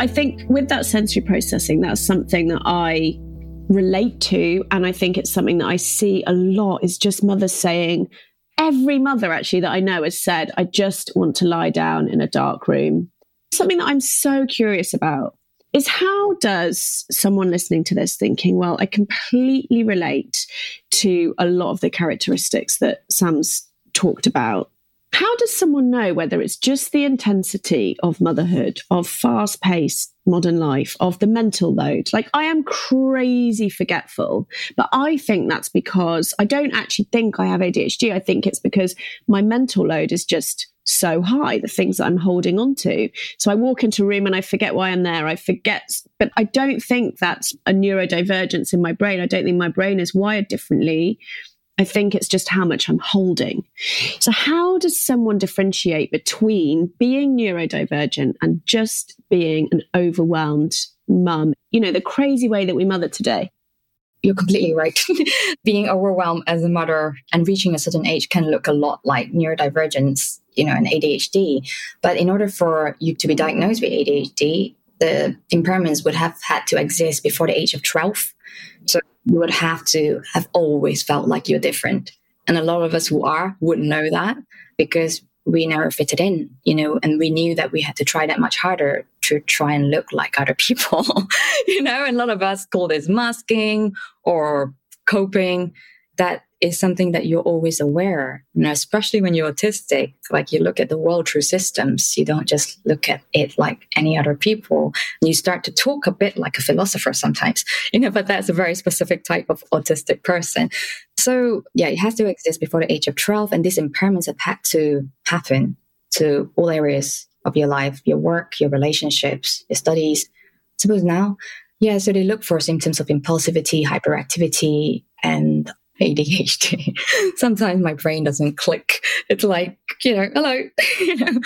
I think with that sensory processing, that's something that I relate to. And I think it's something that I see a lot is just mothers saying, every mother actually that I know has said, I just want to lie down in a dark room. Something that I'm so curious about is how does someone listening to this thinking, well, I completely relate to a lot of the characteristics that Sam's talked about how does someone know whether it's just the intensity of motherhood, of fast paced modern life, of the mental load? Like, I am crazy forgetful, but I think that's because I don't actually think I have ADHD. I think it's because my mental load is just so high, the things that I'm holding on to. So I walk into a room and I forget why I'm there. I forget, but I don't think that's a neurodivergence in my brain. I don't think my brain is wired differently. I think it's just how much I'm holding. So, how does someone differentiate between being neurodivergent and just being an overwhelmed mum? You know, the crazy way that we mother today. You're completely right. being overwhelmed as a mother and reaching a certain age can look a lot like neurodivergence, you know, and ADHD. But in order for you to be diagnosed with ADHD, the impairments would have had to exist before the age of 12. So you would have to have always felt like you're different. And a lot of us who are wouldn't know that because we never fitted in, you know, and we knew that we had to try that much harder to try and look like other people, you know, and a lot of us call this masking or coping. That is something that you're always aware, you know, especially when you're autistic. Like you look at the world through systems, you don't just look at it like any other people. You start to talk a bit like a philosopher sometimes, you know, but that's a very specific type of autistic person. So, yeah, it has to exist before the age of 12. And these impairments have had to happen to all areas of your life, your work, your relationships, your studies. Suppose now, yeah, so they look for symptoms of impulsivity, hyperactivity, and ADHD. Sometimes my brain doesn't click. It's like, you know, hello, you know,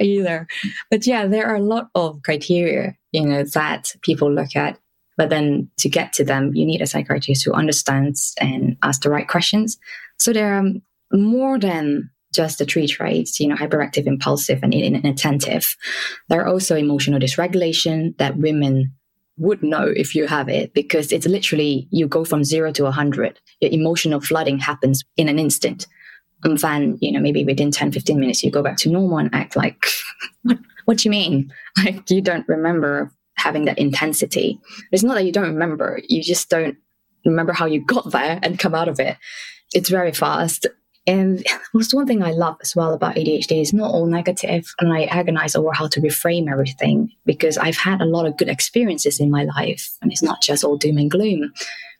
either. But yeah, there are a lot of criteria, you know, that people look at. But then to get to them, you need a psychiatrist who understands and asks the right questions. So there are more than just the three traits, you know, hyperactive, impulsive, and inattentive. There are also emotional dysregulation that women would know if you have it because it's literally you go from zero to 100 your emotional flooding happens in an instant. Um, and then you know maybe within 10 15 minutes you go back to normal and act like what, what do you mean? Like you don't remember having that intensity. It's not that you don't remember you just don't remember how you got there and come out of it. It's very fast and what's one thing I love as well about ADHD is not all negative, and I agonize over how to reframe everything because I've had a lot of good experiences in my life, and it's not just all doom and gloom.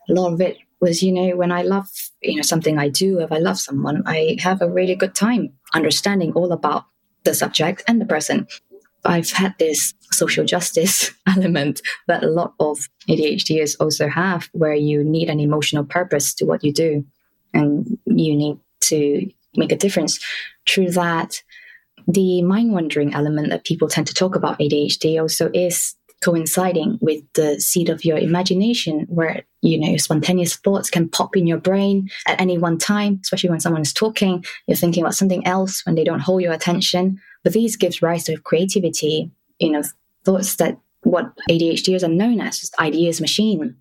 A lot of it was, you know, when I love, you know, something I do, if I love someone, I have a really good time understanding all about the subject and the person. I've had this social justice element that a lot of ADHDers also have, where you need an emotional purpose to what you do, and you need to make a difference. Through that, the mind wandering element that people tend to talk about ADHD also is coinciding with the seed of your imagination where you know spontaneous thoughts can pop in your brain at any one time especially when someone is talking you're thinking about something else when they don't hold your attention but these gives rise to creativity you know thoughts that what ADHDers are known as just ideas machine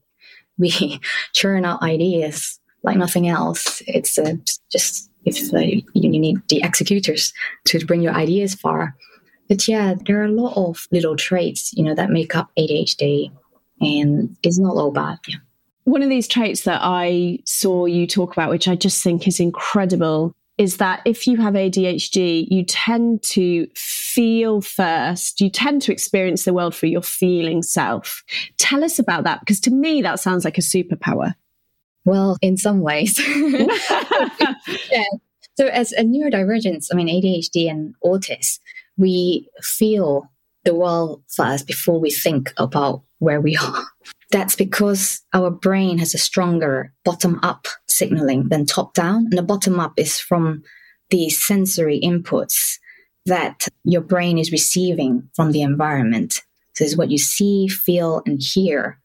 we churn out ideas like nothing else. It's uh, just if uh, you need the executors to bring your ideas far. But yeah, there are a lot of little traits, you know, that make up ADHD, and it's not all bad. Yeah. One of these traits that I saw you talk about, which I just think is incredible, is that if you have ADHD, you tend to feel first. You tend to experience the world through your feeling self. Tell us about that, because to me, that sounds like a superpower. Well, in some ways. yeah. So, as a neurodivergence, I mean, ADHD and autism, we feel the world first before we think about where we are. That's because our brain has a stronger bottom up signaling than top down. And the bottom up is from the sensory inputs that your brain is receiving from the environment. So, it's what you see, feel, and hear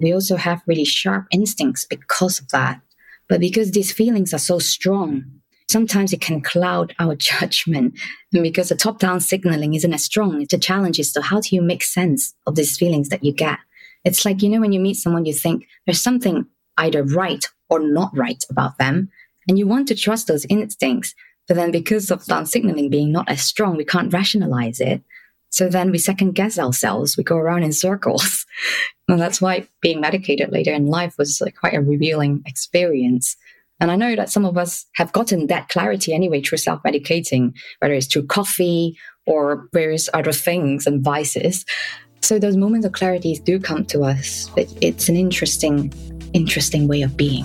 we also have really sharp instincts because of that. But because these feelings are so strong, sometimes it can cloud our judgment. And because the top down signaling isn't as strong, the challenge is to how do you make sense of these feelings that you get? It's like, you know, when you meet someone, you think there's something either right or not right about them. And you want to trust those instincts. But then because of down signaling being not as strong, we can't rationalize it. So then we second guess ourselves. We go around in circles. and that's why being medicated later in life was like quite a revealing experience. And I know that some of us have gotten that clarity anyway through self medicating, whether it's through coffee or various other things and vices. So those moments of clarity do come to us. It, it's an interesting, interesting way of being.